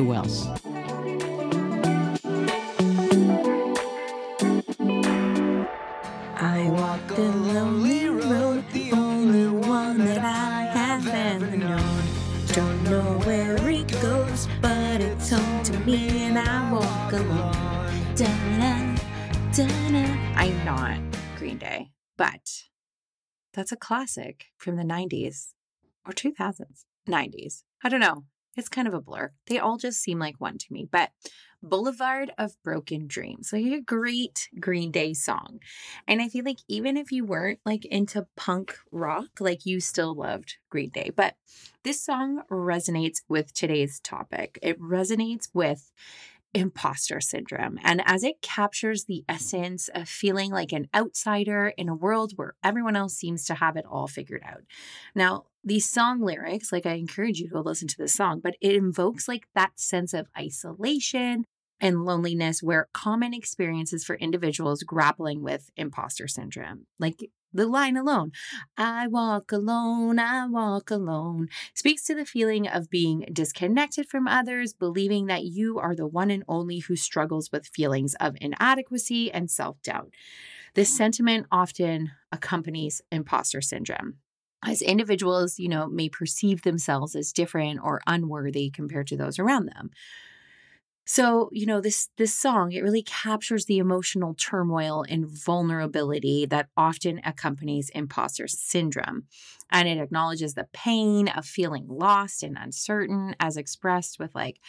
who else? I walk the lonely road, the only one that I have ever known. Don't know where it goes, but it's home to me, and I walk alone. Da-na, da-na. I'm not Green Day, but that's a classic from the 90s or 2000s. 90s. I don't know. It's kind of a blur. They all just seem like one to me. But Boulevard of Broken Dreams, like a great Green Day song. And I feel like even if you weren't like into punk rock, like you still loved Green Day. But this song resonates with today's topic. It resonates with imposter syndrome. And as it captures the essence of feeling like an outsider in a world where everyone else seems to have it all figured out. Now, these song lyrics, like I encourage you to listen to this song, but it invokes like that sense of isolation and loneliness where common experiences for individuals grappling with imposter syndrome. Like the line alone, I walk alone, I walk alone, speaks to the feeling of being disconnected from others, believing that you are the one and only who struggles with feelings of inadequacy and self doubt. This sentiment often accompanies imposter syndrome as individuals, you know, may perceive themselves as different or unworthy compared to those around them. So, you know, this this song, it really captures the emotional turmoil and vulnerability that often accompanies imposter syndrome. And it acknowledges the pain of feeling lost and uncertain as expressed with like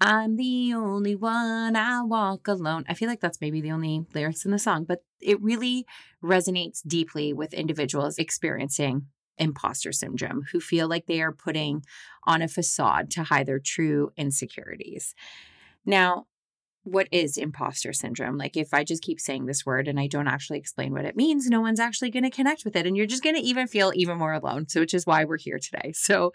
I'm the only one, I walk alone. I feel like that's maybe the only lyrics in the song, but it really resonates deeply with individuals experiencing imposter syndrome who feel like they are putting on a facade to hide their true insecurities. Now, what is imposter syndrome? Like, if I just keep saying this word and I don't actually explain what it means, no one's actually going to connect with it. And you're just going to even feel even more alone. So, which is why we're here today. So,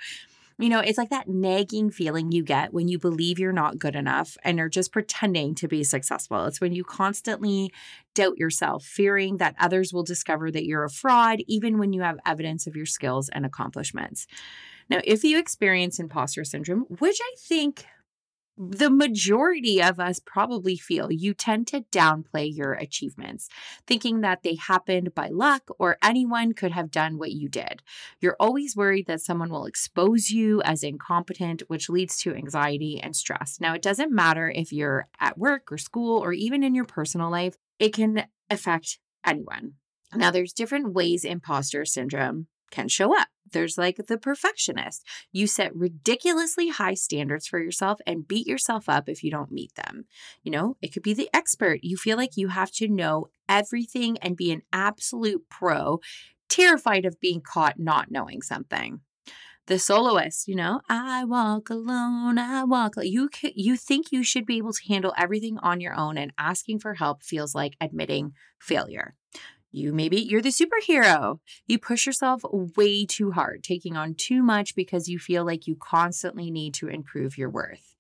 you know, it's like that nagging feeling you get when you believe you're not good enough and are just pretending to be successful. It's when you constantly doubt yourself, fearing that others will discover that you're a fraud, even when you have evidence of your skills and accomplishments. Now, if you experience imposter syndrome, which I think the majority of us probably feel you tend to downplay your achievements, thinking that they happened by luck or anyone could have done what you did. You're always worried that someone will expose you as incompetent, which leads to anxiety and stress. Now, it doesn't matter if you're at work or school or even in your personal life, it can affect anyone. Now, there's different ways imposter syndrome can show up. There's like the perfectionist. You set ridiculously high standards for yourself and beat yourself up if you don't meet them. You know, it could be the expert. You feel like you have to know everything and be an absolute pro, terrified of being caught not knowing something. The soloist, you know, I walk alone, I walk. You you think you should be able to handle everything on your own, and asking for help feels like admitting failure. You maybe you're the superhero. You push yourself way too hard, taking on too much because you feel like you constantly need to improve your worth.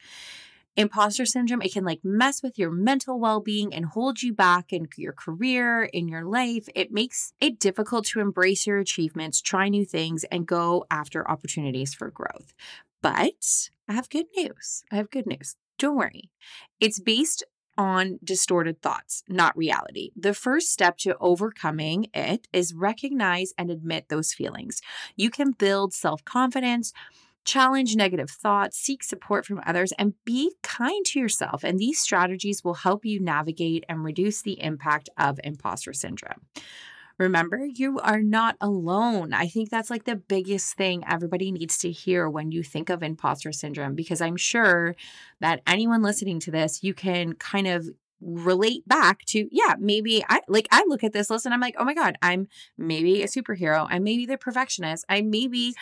Imposter syndrome, it can like mess with your mental well being and hold you back in your career, in your life. It makes it difficult to embrace your achievements, try new things, and go after opportunities for growth. But I have good news. I have good news. Don't worry. It's based on distorted thoughts, not reality. The first step to overcoming it is recognize and admit those feelings. You can build self confidence, challenge negative thoughts, seek support from others, and be kind to yourself. And these strategies will help you navigate and reduce the impact of imposter syndrome. Remember, you are not alone. I think that's like the biggest thing everybody needs to hear when you think of imposter syndrome, because I'm sure that anyone listening to this, you can kind of relate back to yeah maybe i like i look at this list and i'm like oh my god i'm maybe a superhero i'm maybe the perfectionist i maybe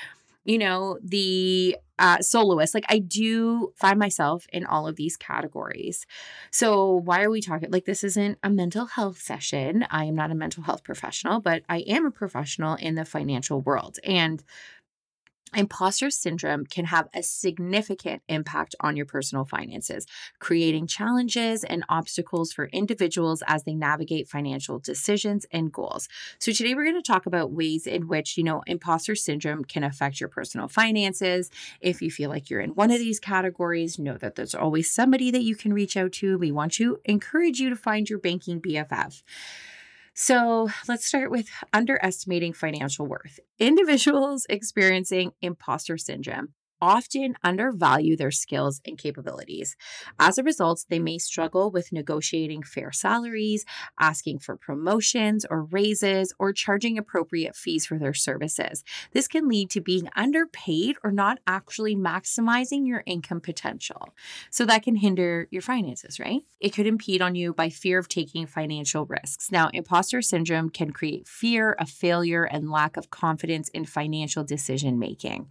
you know, the uh, soloist. Like I do find myself in all of these categories. So why are we talking? Like this isn't a mental health session. I am not a mental health professional, but I am a professional in the financial world. And Imposter syndrome can have a significant impact on your personal finances, creating challenges and obstacles for individuals as they navigate financial decisions and goals. So today we're going to talk about ways in which, you know, imposter syndrome can affect your personal finances. If you feel like you're in one of these categories, know that there's always somebody that you can reach out to. We want to encourage you to find your banking BFF. So let's start with underestimating financial worth. Individuals experiencing imposter syndrome often undervalue their skills and capabilities. As a result, they may struggle with negotiating fair salaries, asking for promotions or raises, or charging appropriate fees for their services. This can lead to being underpaid or not actually maximizing your income potential. So that can hinder your finances, right? It could impede on you by fear of taking financial risks. Now, imposter syndrome can create fear of failure and lack of confidence in financial decision making.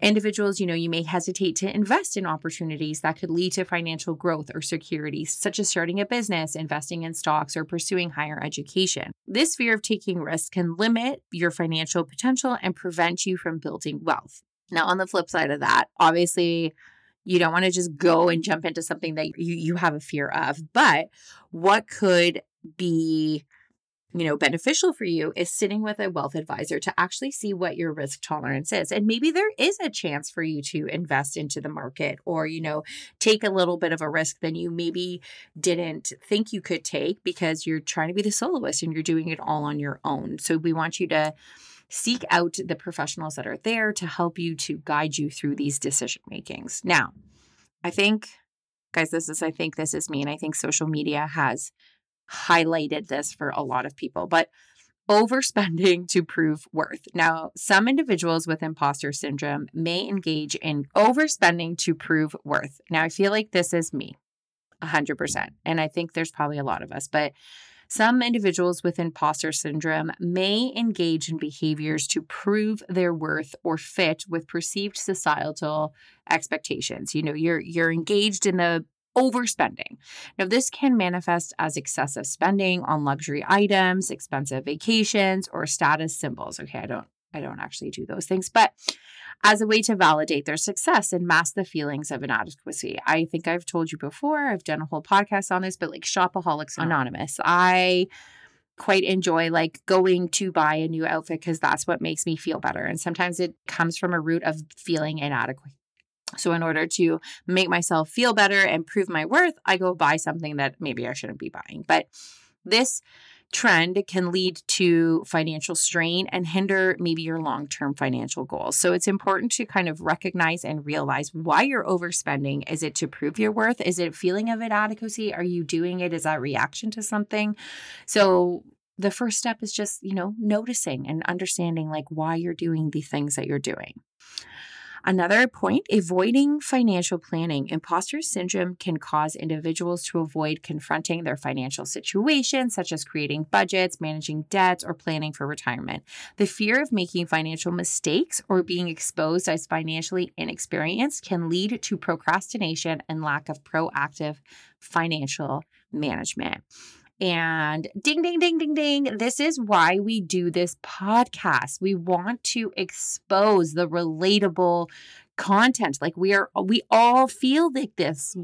Individuals, you you know, you may hesitate to invest in opportunities that could lead to financial growth or security, such as starting a business, investing in stocks, or pursuing higher education. This fear of taking risks can limit your financial potential and prevent you from building wealth. Now, on the flip side of that, obviously, you don't want to just go and jump into something that you, you have a fear of, but what could be you know, beneficial for you is sitting with a wealth advisor to actually see what your risk tolerance is. And maybe there is a chance for you to invest into the market or, you know, take a little bit of a risk than you maybe didn't think you could take because you're trying to be the soloist and you're doing it all on your own. So we want you to seek out the professionals that are there to help you to guide you through these decision makings. Now, I think guys this is I think this is me and I think social media has highlighted this for a lot of people, but overspending to prove worth. Now, some individuals with imposter syndrome may engage in overspending to prove worth. Now, I feel like this is me 100%. And I think there's probably a lot of us, but some individuals with imposter syndrome may engage in behaviors to prove their worth or fit with perceived societal expectations. You know, you're you're engaged in the overspending. Now, this can manifest as excessive spending on luxury items, expensive vacations, or status symbols. Okay, I don't I don't actually do those things, but as a way to validate their success and mask the feelings of inadequacy. I think I've told you before, I've done a whole podcast on this, but like Shopaholics oh. Anonymous, I quite enjoy like going to buy a new outfit because that's what makes me feel better. And sometimes it comes from a root of feeling inadequate so, in order to make myself feel better and prove my worth, I go buy something that maybe I shouldn't be buying. But this trend can lead to financial strain and hinder maybe your long term financial goals. So, it's important to kind of recognize and realize why you're overspending. Is it to prove your worth? Is it feeling of inadequacy? Are you doing it? Is that reaction to something? So, the first step is just, you know, noticing and understanding like why you're doing the things that you're doing. Another point avoiding financial planning. Imposter syndrome can cause individuals to avoid confronting their financial situation, such as creating budgets, managing debts, or planning for retirement. The fear of making financial mistakes or being exposed as financially inexperienced can lead to procrastination and lack of proactive financial management. And ding, ding, ding, ding, ding. This is why we do this podcast. We want to expose the relatable content. Like we are, we all feel like this.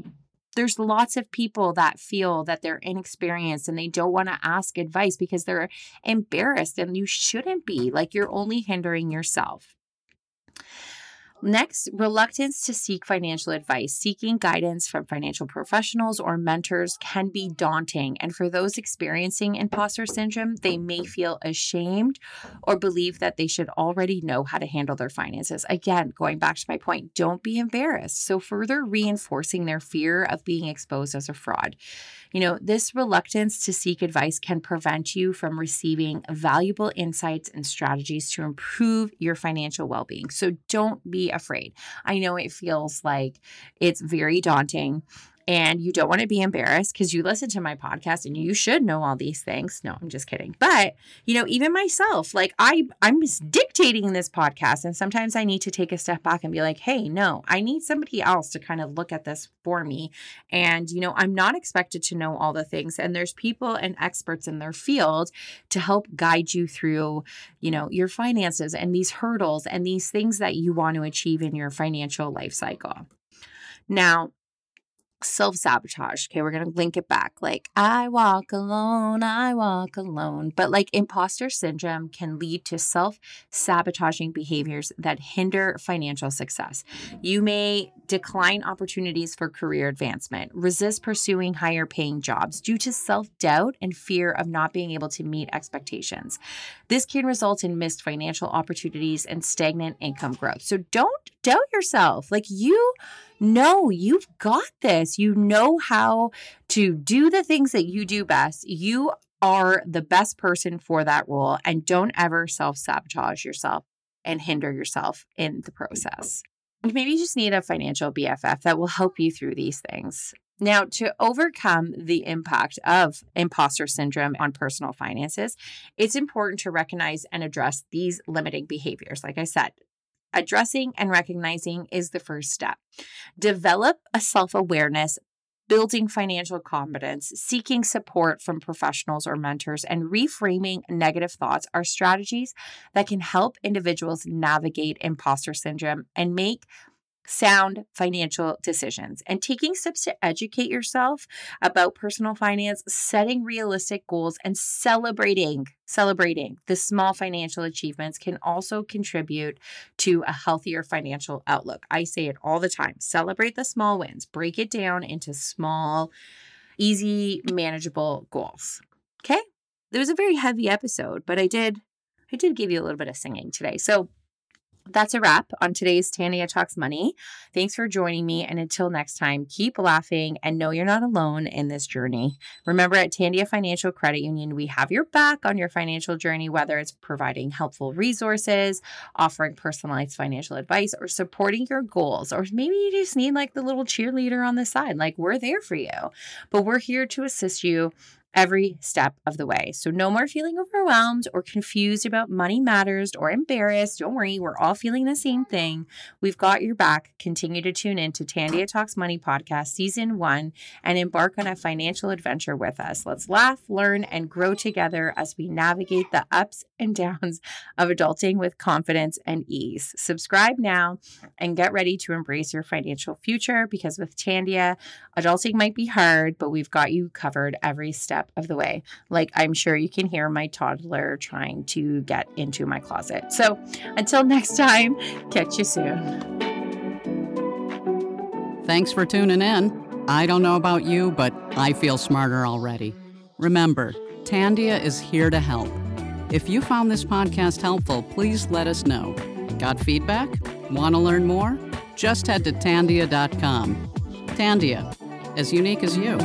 There's lots of people that feel that they're inexperienced and they don't want to ask advice because they're embarrassed, and you shouldn't be. Like you're only hindering yourself. Next, reluctance to seek financial advice. Seeking guidance from financial professionals or mentors can be daunting. And for those experiencing imposter syndrome, they may feel ashamed or believe that they should already know how to handle their finances. Again, going back to my point, don't be embarrassed. So, further reinforcing their fear of being exposed as a fraud. You know, this reluctance to seek advice can prevent you from receiving valuable insights and strategies to improve your financial well being. So don't be afraid. I know it feels like it's very daunting and you don't want to be embarrassed because you listen to my podcast and you should know all these things. No, I'm just kidding. But, you know, even myself, like I I'm dictating this podcast and sometimes I need to take a step back and be like, "Hey, no, I need somebody else to kind of look at this for me." And, you know, I'm not expected to know all the things and there's people and experts in their field to help guide you through, you know, your finances and these hurdles and these things that you want to achieve in your financial life cycle. Now, self sabotage. Okay, we're going to link it back. Like, I walk alone, I walk alone. But like imposter syndrome can lead to self sabotaging behaviors that hinder financial success. You may decline opportunities for career advancement, resist pursuing higher paying jobs due to self doubt and fear of not being able to meet expectations. This can result in missed financial opportunities and stagnant income growth. So don't doubt yourself. Like, you know, you've got this. You know how to do the things that you do best. You are the best person for that role. And don't ever self sabotage yourself and hinder yourself in the process. Maybe you just need a financial BFF that will help you through these things. Now, to overcome the impact of imposter syndrome on personal finances, it's important to recognize and address these limiting behaviors. Like I said, Addressing and recognizing is the first step. Develop a self awareness, building financial competence, seeking support from professionals or mentors, and reframing negative thoughts are strategies that can help individuals navigate imposter syndrome and make sound financial decisions and taking steps to educate yourself about personal finance, setting realistic goals and celebrating celebrating the small financial achievements can also contribute to a healthier financial outlook. I say it all the time. Celebrate the small wins. Break it down into small easy manageable goals. Okay? It was a very heavy episode, but I did I did give you a little bit of singing today. So that's a wrap on today's Tandia Talks Money. Thanks for joining me. And until next time, keep laughing and know you're not alone in this journey. Remember, at Tandia Financial Credit Union, we have your back on your financial journey, whether it's providing helpful resources, offering personalized financial advice, or supporting your goals. Or maybe you just need like the little cheerleader on the side. Like, we're there for you. But we're here to assist you every step of the way. So, no more feeling overwhelmed or confused about money matters or embarrassed. Don't worry, we're all feeling the same thing. We've got your back. Continue to tune in to Tandia Talks Money podcast, season one, and embark on a financial adventure with us. Let's laugh, learn, and grow together as we navigate the ups and downs of adulting with confidence and ease. Subscribe now and get ready to embrace your financial future because with Tandia, adulting might be hard, but we've got you covered every step step of the way. Like I'm sure you can hear my toddler trying to get into my closet. So until next time, catch you soon. Thanks for tuning in. I don't know about you, but I feel smarter already. Remember, Tandia is here to help. If you found this podcast helpful, please let us know. Got feedback? Want to learn more? Just head to tandia.com. Tandia, as unique as you.